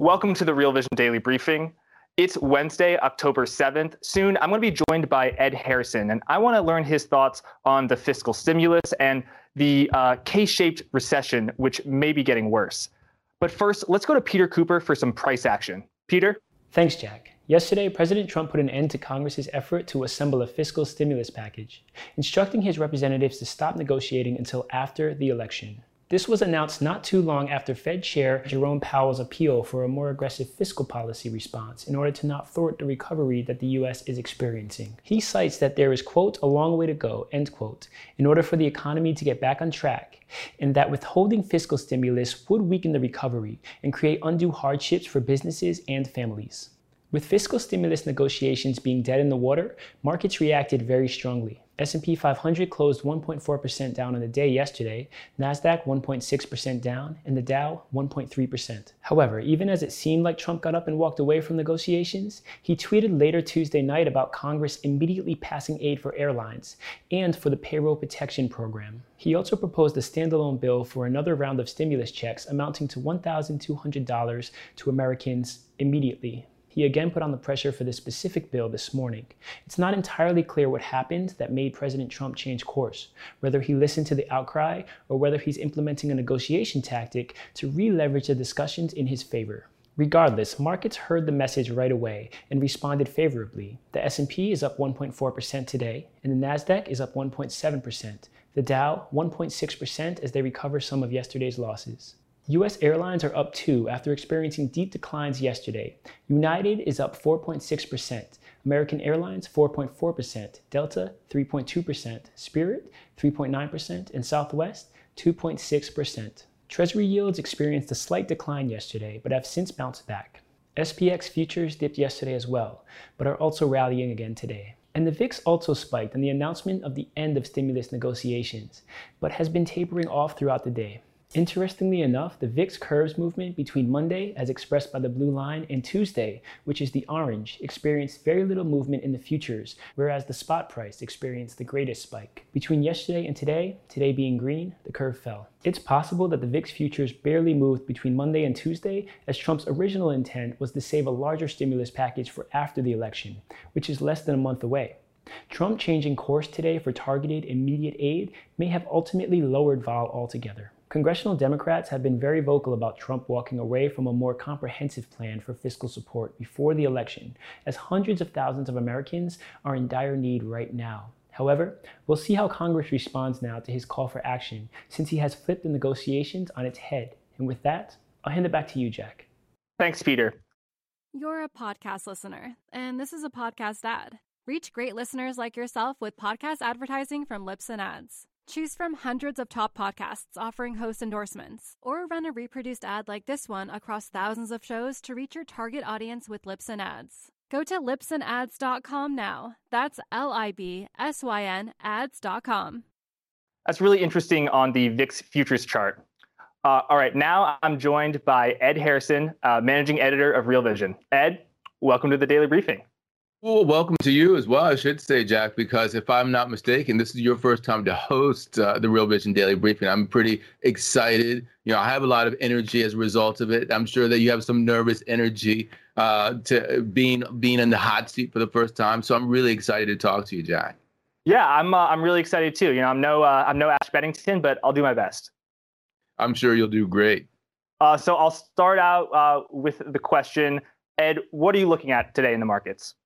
Welcome to the Real Vision Daily Briefing. It's Wednesday, October 7th. Soon I'm going to be joined by Ed Harrison, and I want to learn his thoughts on the fiscal stimulus and the uh, K shaped recession, which may be getting worse. But first, let's go to Peter Cooper for some price action. Peter? Thanks, Jack. Yesterday, President Trump put an end to Congress's effort to assemble a fiscal stimulus package, instructing his representatives to stop negotiating until after the election. This was announced not too long after Fed Chair Jerome Powell's appeal for a more aggressive fiscal policy response in order to not thwart the recovery that the U.S. is experiencing. He cites that there is, quote, a long way to go, end quote, in order for the economy to get back on track, and that withholding fiscal stimulus would weaken the recovery and create undue hardships for businesses and families. With fiscal stimulus negotiations being dead in the water, markets reacted very strongly. S&P 500 closed 1.4% down on the day yesterday, Nasdaq 1.6% down, and the Dow 1.3%. However, even as it seemed like Trump got up and walked away from negotiations, he tweeted later Tuesday night about Congress immediately passing aid for airlines and for the payroll protection program. He also proposed a standalone bill for another round of stimulus checks amounting to $1,200 to Americans immediately. He again put on the pressure for this specific bill this morning. It's not entirely clear what happened that made President Trump change course, whether he listened to the outcry or whether he's implementing a negotiation tactic to re-leverage the discussions in his favor. Regardless, markets heard the message right away and responded favorably. The S&P is up 1.4% today, and the Nasdaq is up 1.7%. The Dow 1.6% as they recover some of yesterday's losses. U.S. airlines are up too after experiencing deep declines yesterday. United is up 4.6%, American Airlines 4.4%, Delta 3.2%, Spirit 3.9%, and Southwest 2.6%. Treasury yields experienced a slight decline yesterday, but have since bounced back. SPX futures dipped yesterday as well, but are also rallying again today. And the VIX also spiked on the announcement of the end of stimulus negotiations, but has been tapering off throughout the day. Interestingly enough, the VIX curves movement between Monday, as expressed by the blue line, and Tuesday, which is the orange, experienced very little movement in the futures, whereas the spot price experienced the greatest spike. Between yesterday and today, today being green, the curve fell. It's possible that the VIX futures barely moved between Monday and Tuesday, as Trump's original intent was to save a larger stimulus package for after the election, which is less than a month away. Trump changing course today for targeted immediate aid may have ultimately lowered vol altogether. Congressional Democrats have been very vocal about Trump walking away from a more comprehensive plan for fiscal support before the election, as hundreds of thousands of Americans are in dire need right now. However, we'll see how Congress responds now to his call for action, since he has flipped the negotiations on its head. And with that, I'll hand it back to you, Jack. Thanks, Peter. You're a podcast listener, and this is a podcast ad. Reach great listeners like yourself with podcast advertising from Libsyn Ads. Choose from hundreds of top podcasts offering host endorsements, or run a reproduced ad like this one across thousands of shows to reach your target audience with Libsyn Ads. Go to libsynads.com now. That's L I B S Y N ads.com. That's really interesting on the VIX futures chart. Uh, all right, now I'm joined by Ed Harrison, uh, managing editor of Real Vision. Ed, welcome to the daily briefing. Well, welcome to you as well, I should say, Jack, because if I'm not mistaken, this is your first time to host uh, the Real Vision Daily Briefing. I'm pretty excited. You know, I have a lot of energy as a result of it. I'm sure that you have some nervous energy uh, to being being in the hot seat for the first time. So I'm really excited to talk to you, Jack. Yeah, I'm. Uh, I'm really excited too. You know, I'm no. Uh, I'm no Ash Bennington, but I'll do my best. I'm sure you'll do great. Uh, so I'll start out uh, with the question, Ed. What are you looking at today in the markets?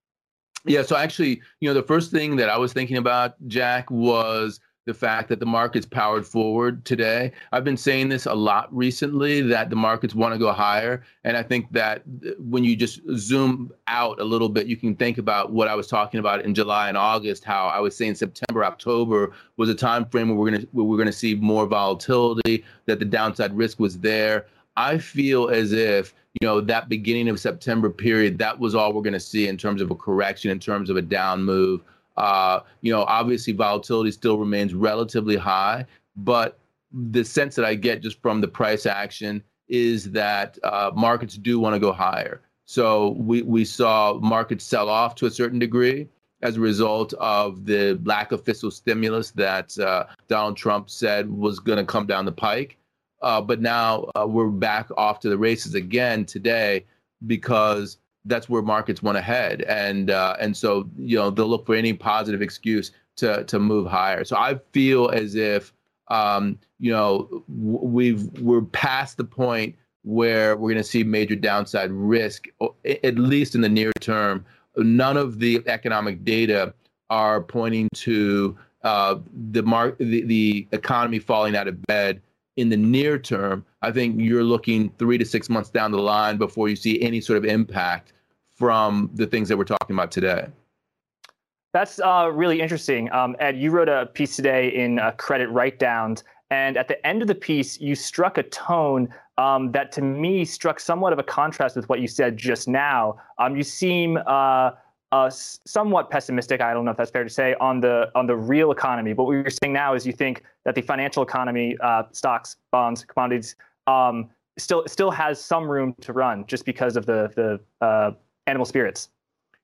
Yeah, so actually, you know, the first thing that I was thinking about, Jack, was the fact that the market's powered forward today. I've been saying this a lot recently that the markets want to go higher. And I think that uh, when you just zoom out a little bit, you can think about what I was talking about in July and August, how I was saying September, October was a time frame where we're gonna where we're gonna see more volatility, that the downside risk was there. I feel as if you know that beginning of September period, that was all we're going to see in terms of a correction, in terms of a down move. Uh, you know, obviously volatility still remains relatively high, but the sense that I get just from the price action is that uh, markets do want to go higher. So we we saw markets sell off to a certain degree as a result of the lack of fiscal stimulus that uh, Donald Trump said was going to come down the pike. Uh, but now uh, we're back off to the races again today because that's where markets want to head, and uh, and so you know they'll look for any positive excuse to to move higher. So I feel as if um, you know we've we're past the point where we're going to see major downside risk, at least in the near term. None of the economic data are pointing to uh, the mark the, the economy falling out of bed in the near term, I think you're looking three to six months down the line before you see any sort of impact from the things that we're talking about today. That's uh, really interesting. Um, Ed, you wrote a piece today in uh, Credit Write Downs, and at the end of the piece, you struck a tone um, that to me struck somewhat of a contrast with what you said just now. Um, you seem uh, somewhat pessimistic. I don't know if that's fair to say on the on the real economy. But what you're saying now is you think that the financial economy, uh, stocks, bonds, commodities, um, still still has some room to run just because of the the uh, animal spirits.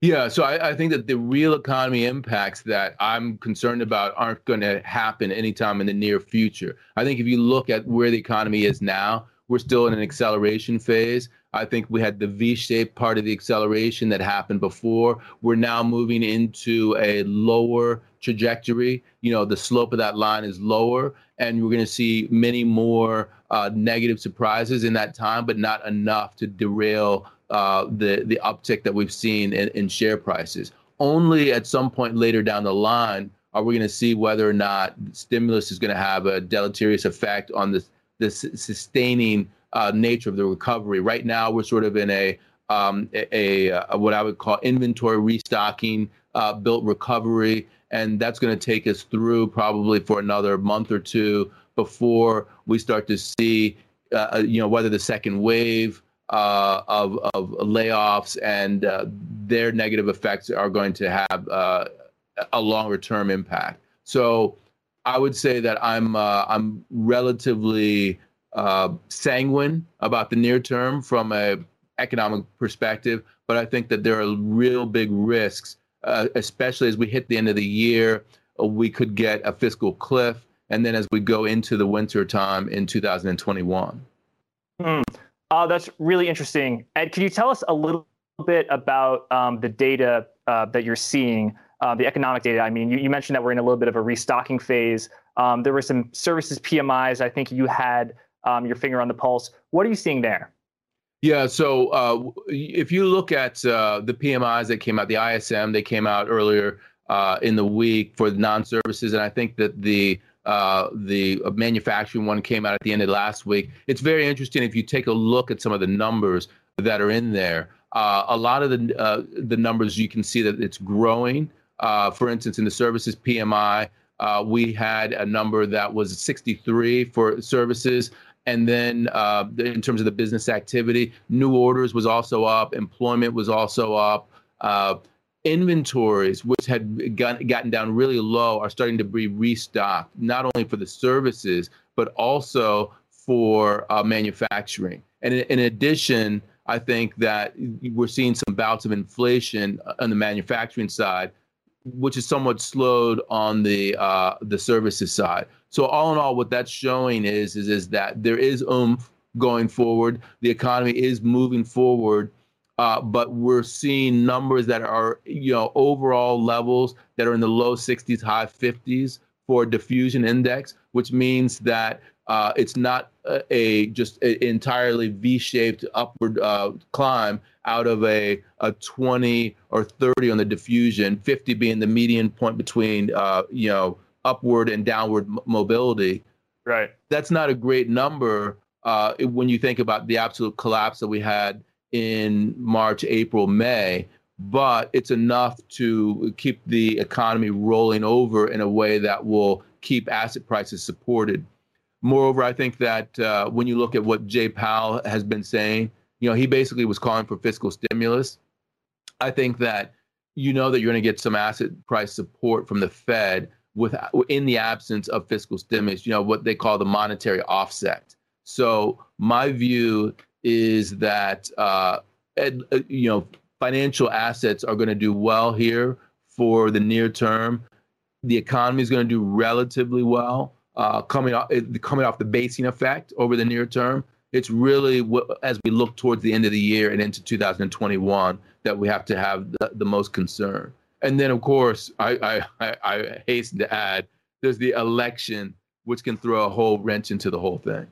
Yeah, so I, I, think that the real economy impacts that I'm concerned about aren't going to happen anytime in the near future. I think if you look at where the economy is now, we're still in an acceleration phase. I think we had the V-shaped part of the acceleration that happened before. We're now moving into a lower trajectory. You know, the slope of that line is lower, and we're going to see many more uh, negative surprises in that time, but not enough to derail uh, the the uptick that we've seen in, in share prices. Only at some point later down the line are we going to see whether or not stimulus is going to have a deleterious effect on the the sustaining uh, nature of the recovery. Right now, we're sort of in a, um, a, a, what I would call inventory restocking, uh, built recovery, and that's going to take us through probably for another month or two before we start to see, uh, uh you know, whether the second wave uh, of of layoffs and uh, their negative effects are going to have a longer term impact. So. I would say that I'm I'm relatively uh, sanguine about the near term from a economic perspective, but I think that there are real big risks, uh, especially as we hit the end of the year. We could get a fiscal cliff, and then as we go into the winter time in 2021. Hmm. Uh, that's really interesting. Ed, can you tell us a little bit about um, the data uh, that you're seeing, uh, the economic data? I mean, you, you, mentioned that we're in a little bit of a restocking phase. Um, there were some services PMIs. I think you had um, your finger on the pulse. What are you seeing there? Yeah, so uh, if you look at uh, the PMIs that came out, the ISM, they came out earlier uh, in the week for non-services, and I think that the uh, the manufacturing one came out at the end of last week. It's very interesting if you take a look at some of the numbers that are in there. Uh, a lot of the uh, the numbers you can see that it's growing. for instance, in the services PMI, we had a number that was 63 for services. And then uh, in terms of the business activity, new orders was also up, employment was also up. Uh, inventories, which had got, gotten down really low, are starting to be restocked, not only for the services, but also for uh, manufacturing. And in, in, addition, I think that we're seeing some bouts of inflation on the manufacturing side, which is somewhat slowed on the uh, the services side. So all in all, what that's showing is is is that there is oomph going forward. The economy is moving forward, uh, but we're seeing numbers that are you know overall levels that are in the low 60s, high 50s for diffusion index, which means that uh, it's not a, a just a entirely V-shaped upward uh, climb out of a, a 20 or 30 on the diffusion, 50 being the median point between uh, you know upward and downward m- mobility. Right. That's not a great number uh, when you think about the absolute collapse that we had in March, April, May. But it's enough to keep the economy rolling over in a way that will keep asset prices supported. Moreover, I think that uh, when you look at what Jay Powell has been saying, you know, he basically was calling for fiscal stimulus. I think that you know that you're going to get some asset price support from the Fed with in the absence of fiscal stimulus. You know what they call the monetary offset. So my view is that uh, ed, uh, you know financial assets are going to do well here for the near term. The economy is going to do relatively well uh, coming off coming off the basing effect over the near term. It's really as we look towards the end of the year and into 2021 that we have to have the, the most concern. And then, of course, I, I, I hasten to add, there's the election, which can throw a whole wrench into the whole thing.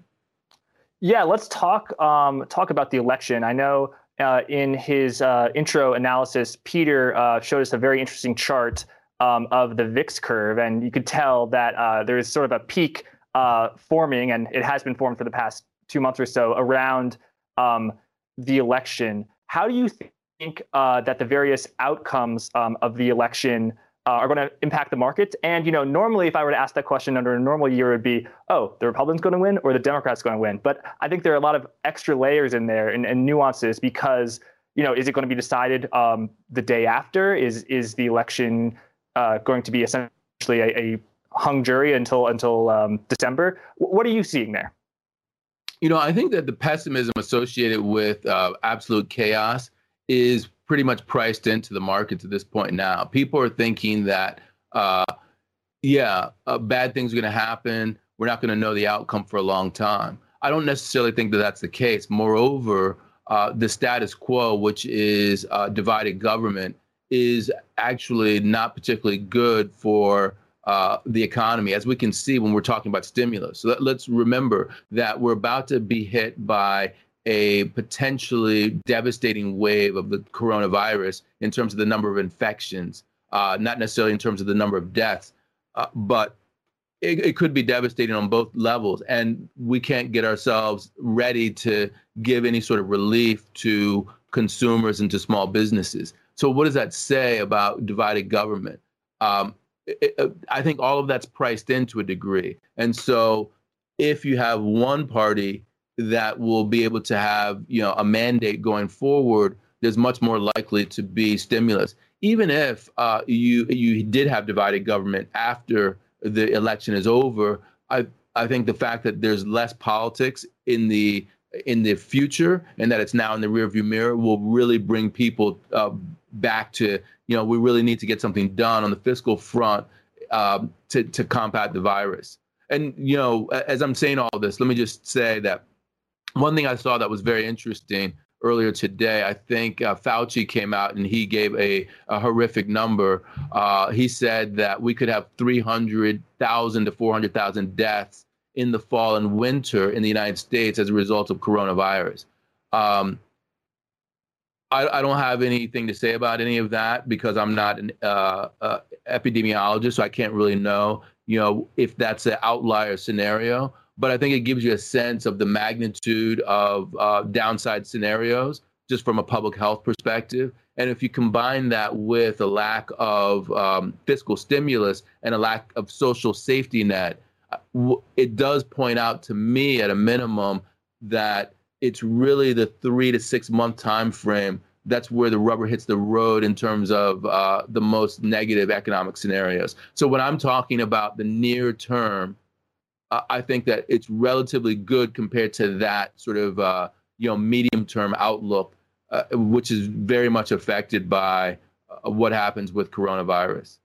Yeah, let's talk um, talk about the election. I know uh, in his uh, intro analysis, Peter uh, showed us a very interesting chart um, of the VIX curve, and you could tell that uh, there is sort of a peak uh, forming, and it has been formed for the past two months or so around um, the election. How do you think uh, that the various outcomes um, of the election uh, are going to impact the market. And you know, normally, if I were to ask that question under a normal year, it would be, oh, the Republicans going to win or the Democrats going to win. But I think there are a lot of extra layers in there and, and nuances because you know, is it going to be decided um, the day after? Is is the election uh, going to be essentially a, a, hung jury until until um, December? What are you seeing there? You know, I think that the pessimism associated with uh, absolute chaos is pretty much priced into the market to this point now. People are thinking that, uh, yeah, uh, bad things are going to happen. We're not going to know the outcome for a long time. I don't necessarily think that that's the case. Moreover, uh, the status quo, which is uh, divided government, is actually not particularly good for uh, the economy, as we can see when we're talking about stimulus. So let, us remember that we're about to be hit by a potentially devastating wave of the coronavirus in terms of the number of infections, uh, not necessarily in terms of the number of deaths, uh, but it, it, could be devastating on both levels. And we can't get ourselves ready to give any sort of relief to consumers and to small businesses. So, what does that say about divided government? Um, it, it, I think all of that's priced into a degree. And so, if you have one party that will be able to have you know a mandate going forward, there's much more likely to be stimulus. Even if uh, you you did have divided government after the election is over, I I think the fact that there's less politics in the in the future and that it's now in the rearview mirror will really bring people uh, back to you know we really need to get something done on the fiscal front um, to to combat the virus. And you know, as I'm saying all this, let me just say that one thing I saw that was very interesting earlier today, I think uh, Fauci came out and he gave a, a horrific number. Uh, he said that we could have 300,000 to 400,000 deaths in the fall and winter in the United States as a result of coronavirus. Um, I, I, don't have anything to say about any of that because I'm not an uh, uh epidemiologist, so I can't really know, you know, if that's an outlier scenario but I think it gives you a sense of the magnitude of uh, downside scenarios just from a public health perspective. And if you combine that with a lack of um, fiscal stimulus and a lack of social safety net, uh, it does point out to me at a minimum that it's really the three to six month time frame that's where the rubber hits the road in terms of uh, the most negative economic scenarios. So when I'm talking about the near term, I think that it's relatively good compared to that sort of uh, you know medium term outlook, uh, which is very much affected by uh, what happens with coronavirus.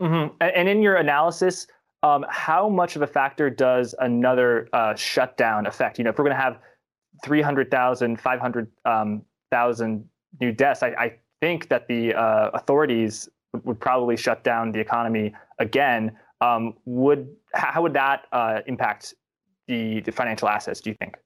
Mm-hmm. And in your analysis, um, how much of a factor does another uh, shutdown affect? You know, if we're going to have 300,000, 500,000 um, new deaths, I, I, think that the uh, authorities would probably shut down the economy again. Um, would how would that uh, impact the, the financial assets? Do you think?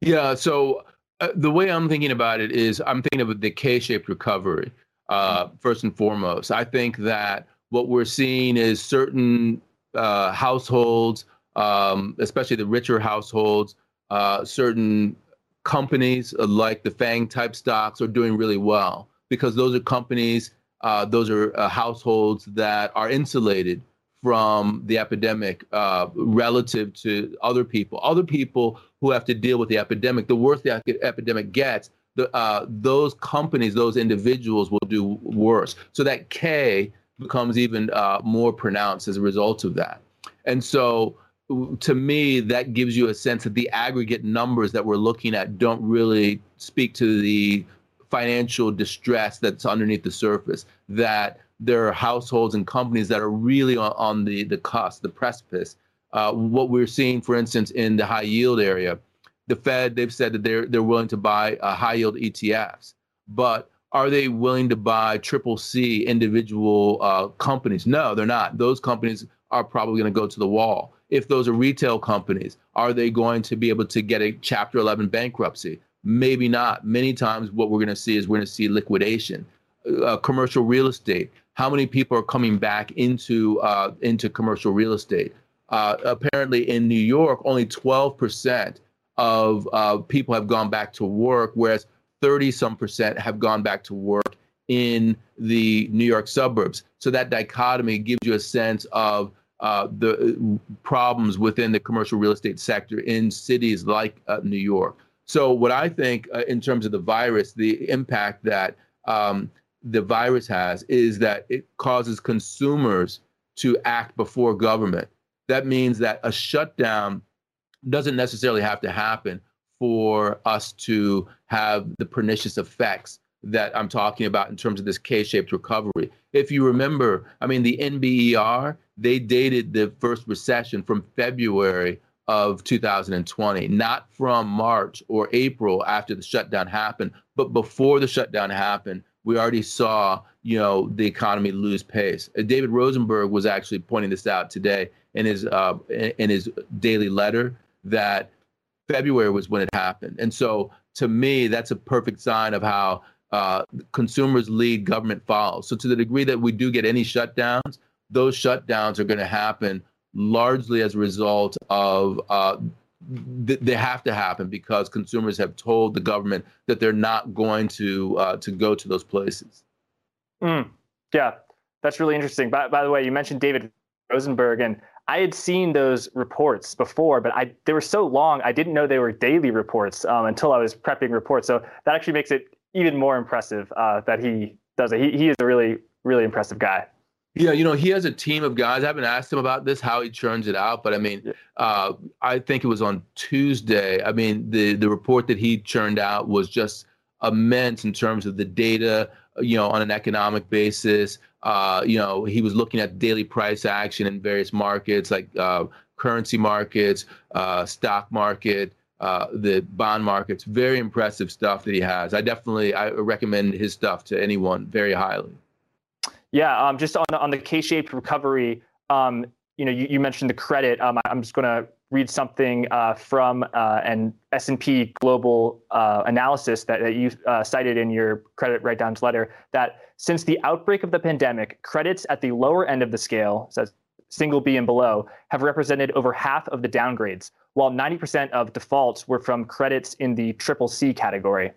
Yeah. So uh, the way I'm thinking about it is, I'm thinking of the K-shaped recovery uh, first and foremost. I think that what we're seeing is certain uh, households, um, especially the richer households, uh, certain companies like the FANG type stocks are doing really well because those are companies, uh, those are uh, households that are insulated from the epidemic uh, relative to other people. Other people who have to deal with the epidemic, the worse the epidemic gets, the, uh, those companies, those individuals will do worse. So that K becomes even uh, more pronounced as a result of that. And so to me, that gives you a sense that the aggregate numbers that we're looking at don't really speak to the financial distress that's underneath the surface. That there are households and companies that are really on, on the, the cusp, the precipice. Uh, what we're seeing, for instance, in the high yield area, the Fed, they've said that they're, they're willing to buy uh, high yield ETFs. But are they willing to buy triple C individual uh, companies? No, they're not. Those companies are probably going to go to the wall if those are retail companies, are they going to be able to get a Chapter 11 bankruptcy? Maybe not. Many times, what we're going to see is we're going to see liquidation. Uh, commercial real estate. How many people are coming back into uh, into commercial real estate? Uh, apparently, in New York, only 12% of uh, people have gone back to work, whereas 30 some percent have gone back to work in the New York suburbs. So that dichotomy gives you a sense of uh, the problems within the commercial real estate sector in cities like uh, New York. So, what I think uh, in terms of the virus, the impact that um, the virus has is that it causes consumers to act before government. That means that a shutdown doesn't necessarily have to happen for us to have the pernicious effects that I'm talking about in terms of this K-shaped recovery. If you remember, I mean, the NBER, they dated the first recession from February of 2020, not from March or April after the shutdown happened, but before the shutdown happened, we already saw, you know, the economy lose pace. Uh, David Rosenberg was actually pointing this out today in his uh, in his daily letter that February was when it happened. And so to me, that's a perfect sign of how uh, consumers lead, government follows. So to the degree that we do get any shutdowns, those shutdowns are going to happen largely as a result of uh, th- they have to happen because consumers have told the government that they're not going to uh, to go to those places. Mm, yeah, that's really interesting. By, by the way, you mentioned David Rosenberg, and I had seen those reports before, but I they were so long I didn't know they were daily reports um, until I was prepping reports. So that actually makes it even more impressive uh, that he does it. He, he is a really, really impressive guy. Yeah, you know, he has a team of guys. I haven't asked him about this, how he churns it out, but I mean, uh, I think it was on Tuesday. I mean, the the report that he churned out was just immense in terms of the data, you know, on an economic basis. Uh, you know, he was looking at daily price action in various markets like uh, currency markets, uh, stock market, uh, the bond markets. Very impressive stuff that he has. I definitely I recommend his stuff to anyone very highly. Yeah, um, just on on the K-shaped recovery. Um, you know, you, you, mentioned the credit. Um, I'm just going to read something uh, from uh, an S&P global uh, analysis that, that you uh, cited in your credit write-downs letter. That since the outbreak of the pandemic, credits at the lower end of the scale, says single B and below, have represented over half of the downgrades, while 90% of defaults were from credits in the triple C category.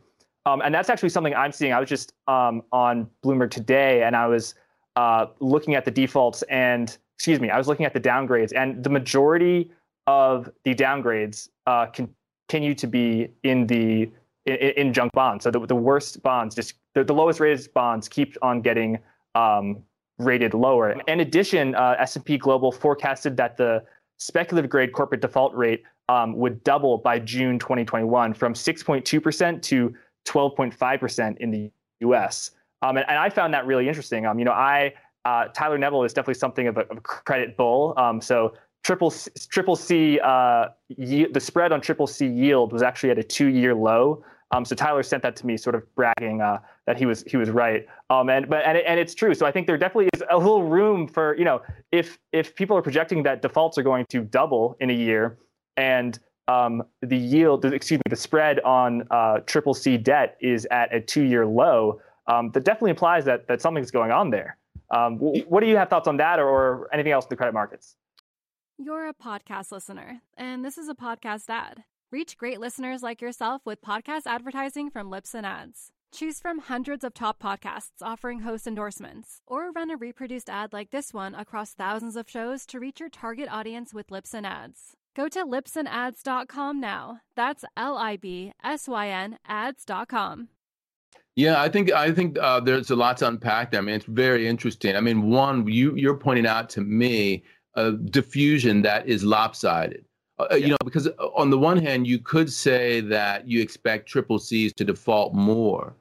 Um, and that's actually something I'm seeing. I was just um, on Bloomberg today, and I was uh, looking at the defaults and excuse me, I was looking at the downgrades, and the majority of the downgrades uh, continue to be in the in, in junk bonds. So the, the worst bonds, just the, the lowest rated bonds, keep on getting um, rated lower. In addition, uh, S&P Global forecasted that the speculative grade corporate default rate um, would double by June 2021 from 6.2% to 12.5% in the US. Um, and, and, I found that really interesting. Um, you know, I uh, Tyler Neville is definitely something of a, of a credit bull. Um, so triple triple C, uh, the spread on triple C yield was actually at a two-year low. Um, so Tyler sent that to me, sort of bragging uh, that he was he was right. Um, and but and, and it's true. So I think there definitely is a little room for you know if if people are projecting that defaults are going to double in a year, and um, the yield, excuse me, the spread on uh, triple C debt is at a two-year low. Um, that definitely implies that that something's going on there. Um, what do you have thoughts on that, or, or anything else in the credit markets? You're a podcast listener, and this is a podcast ad. Reach great listeners like yourself with podcast advertising from Libsyn Ads. Choose from hundreds of top podcasts offering host endorsements, or run a reproduced ad like this one across thousands of shows to reach your target audience with Libsyn Ads. Go to libsynads.com now. That's L I B S Y N ads.com. Yeah, I think I think uh, there's a lot to unpack there. I mean, it's very interesting. I mean, one, you you're pointing out to me a diffusion that is lopsided. Uh, yeah. You know, because uh, on the one hand, you could say that you expect triple C's to default more,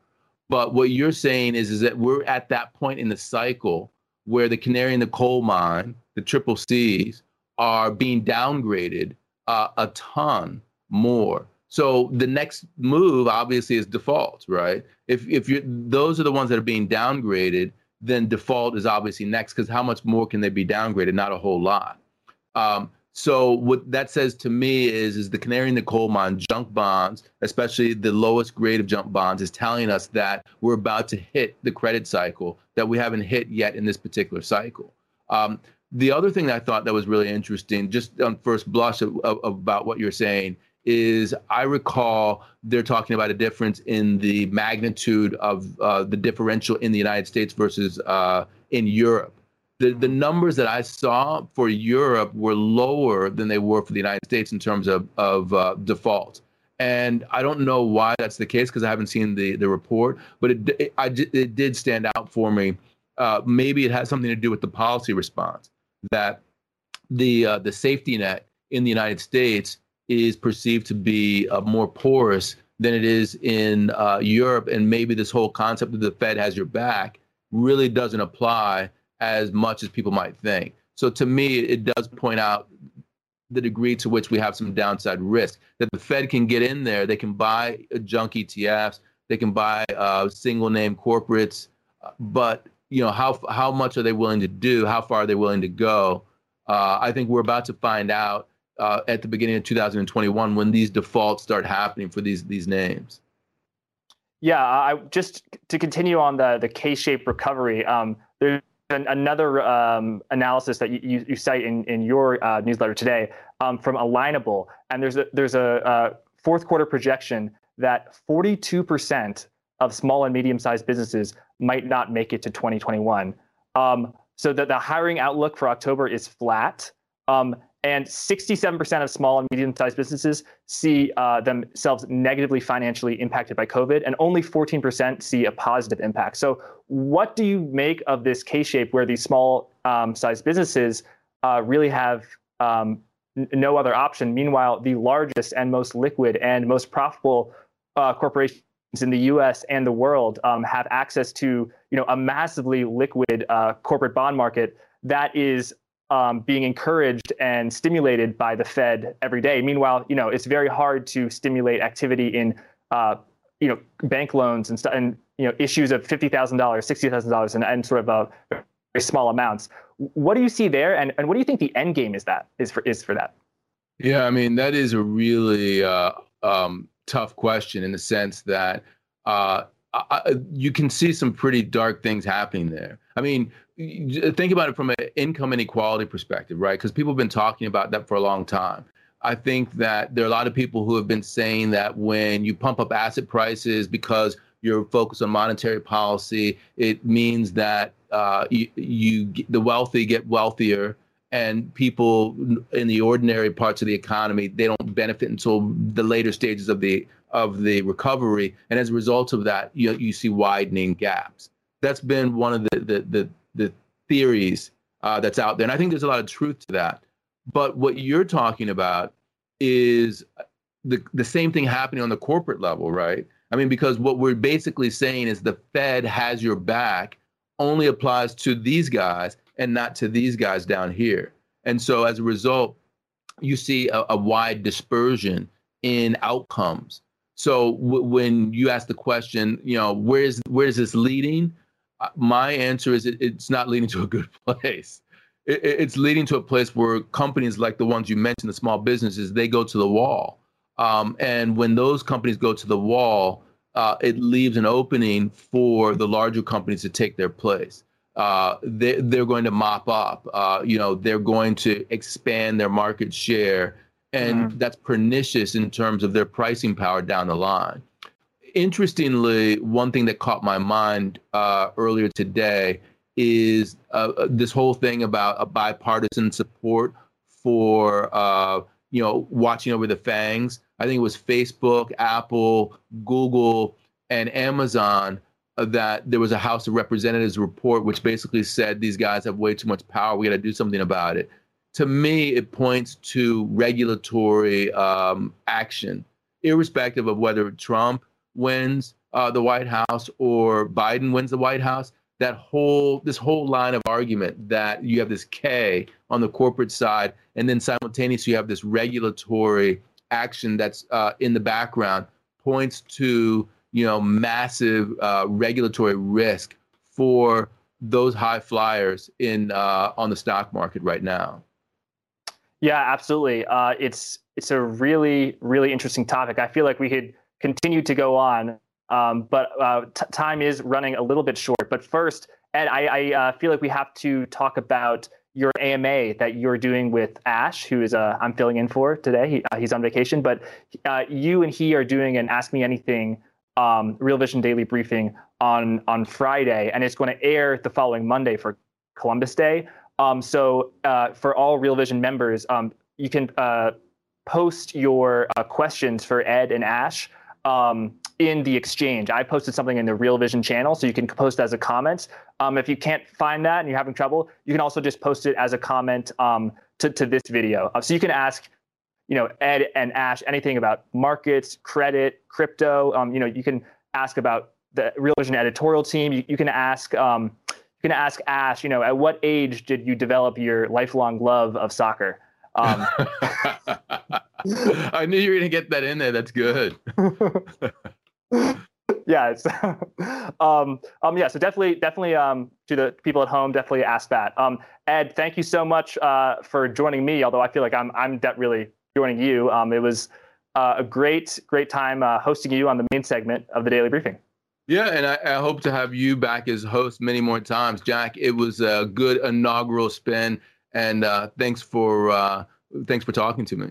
but what you're saying is is that we're at that point in the cycle where the canary in the coal mine, the triple C's, are being downgraded uh, a ton more. So the next move obviously is default, right? If if you those are the ones that are being downgraded, then default is obviously next because how much more can they be downgraded? Not a whole lot. Um, so what that says to me is, is the canary in the coal mine, junk bonds, especially the lowest grade of junk bonds, is telling us that we're about to hit the credit cycle that we haven't hit yet in this particular cycle. Um, the other thing I thought that was really interesting, just on first blush of, of, about what you're saying, is I recall they're talking about a difference in the magnitude of uh, the differential in the United States versus uh, in Europe. The, the numbers that I saw for Europe were lower than they were for the United States in terms of, of uh, default. And I don't know why that's the case because I haven't seen the, the report, but it, it, I, it did stand out for me. Uh, maybe it has something to do with the policy response that the uh, the safety net in the United States is perceived to be uh, more porous than it is in uh, Europe, and maybe this whole concept of the Fed has your back really doesn't apply as much as people might think. So to me, it does point out the degree to which we have some downside risk that the Fed can get in there. They can buy junk ETFs. They can buy uh, single name corporates, but you know how how much are they willing to do? How far are they willing to go? Uh, I think we're about to find out uh, at the beginning of 2021 when these defaults start happening for these these names. Yeah, I just to continue on the the K-shaped recovery. Um, there's an, another um, analysis that you, you, cite in in your uh, newsletter today um, from Alignable, and there's a there's a, a fourth quarter projection that 42 percent of small and medium sized businesses might not make it to 2021. Um, so that the hiring outlook for October is flat. Um, and 67% of small and medium sized businesses see uh, themselves negatively financially impacted by COVID, and only 14% see a positive impact. So, what do you make of this K shape where these small um, sized businesses uh, really have um, n- no other option? Meanwhile, the largest and most liquid and most profitable uh, corporations in the U.S. and the world um, have access to you know a massively liquid uh, corporate bond market that is um, being encouraged and stimulated by the Fed every day. Meanwhile, you know, it's very hard to stimulate activity in, uh, you know, bank loans and st- and you know issues of fifty thousand dollars, sixty thousand dollars, and and sort of uh, very small amounts. What do you see there, and and what do you think the end game is that is for is for that? Yeah, I mean that is a really uh, um, tough question in the sense that uh, I, you can see some pretty dark things happening there. I mean, think about it from an income inequality perspective, right? Because people have been talking about that for a long time. I think that there are a lot of people who have been saying that when you pump up asset prices because you're focused on monetary policy, it means that uh, you, you the wealthy get wealthier and people in the ordinary parts of the economy they don't benefit until the later stages of the of the recovery and as a result of that you you see widening gaps that's been one of the the the, the theories uh, that's out there and i think there's a lot of truth to that but what you're talking about is the the same thing happening on the corporate level right i mean because what we're basically saying is the fed has your back only applies to these guys and not to these guys down here. And so as a result, you see a, a wide dispersion in outcomes. So w- when you ask the question, you know, where is where is this leading? My answer is it, it's not leading to a good place. It, it's leading to a place where companies like the ones you mentioned, the small businesses, they go to the wall. Um, and when those companies go to the wall, uh, it leaves an opening for the larger companies to take their place. uh, they, they're going to mop up. Uh, you know, they're going to expand their market share, and mm-hmm. that's pernicious in terms of their pricing power down the line. Interestingly, one thing that caught my mind uh, earlier today is uh, uh, this whole thing about a bipartisan support for uh, you know watching over the FANGs. I think it was Facebook, Apple, Google, and Amazon that there was a House of Representatives report which basically said these guys have way too much power. We got to do something about it. To me, it points to regulatory um, action, irrespective of whether Trump wins uh, the White House or Biden wins the White House. That whole this whole line of argument that you have this K on the corporate side, and then simultaneously you have this regulatory action that's uh, in the background points to you know, massive uh, regulatory risk for those high flyers in uh, on the stock market right now. Yeah, absolutely. Uh, it's it's a really really interesting topic. I feel like we could continue to go on, um, but uh, t- time is running a little bit short. But first, Ed, I, I uh, feel like we have to talk about your AMA that you're doing with Ash, who is uh, I'm filling in for today. He, uh, he's on vacation, but uh, you and he are doing an Ask Me Anything um, Real Vision Daily Briefing on on Friday, and it's going to air the following Monday for Columbus Day. Um, so uh, for all Real Vision members, um, you can post your questions for Ed and Ash um, in the exchange. I posted something in the Real Vision channel, so you can post as a comment. Um, if you can't find that and you're having trouble, you can also just post it as a comment um, to, to this video. Uh, so you can ask you know, Ed and Ash anything about markets, credit, crypto. Um, you know, you can ask about the Real Vision editorial team. You, you can ask um, you can ask Ash. You know, at what age did you develop your lifelong love of soccer? Um, I knew you were going to get that in there. That's good. yeah. Um, um, yeah. So definitely, definitely, um, to the people at home, definitely ask that. Um, Ed, thank you so much uh, for joining me. Although I feel like I'm, I'm de- really joining you. Um, it was uh, a great, great time uh, hosting you on the main segment of the Daily Briefing. Yeah, and I, I, hope to have you back as host many more times, Jack. It was a good inaugural spin, and uh, thanks for uh, thanks for talking to me.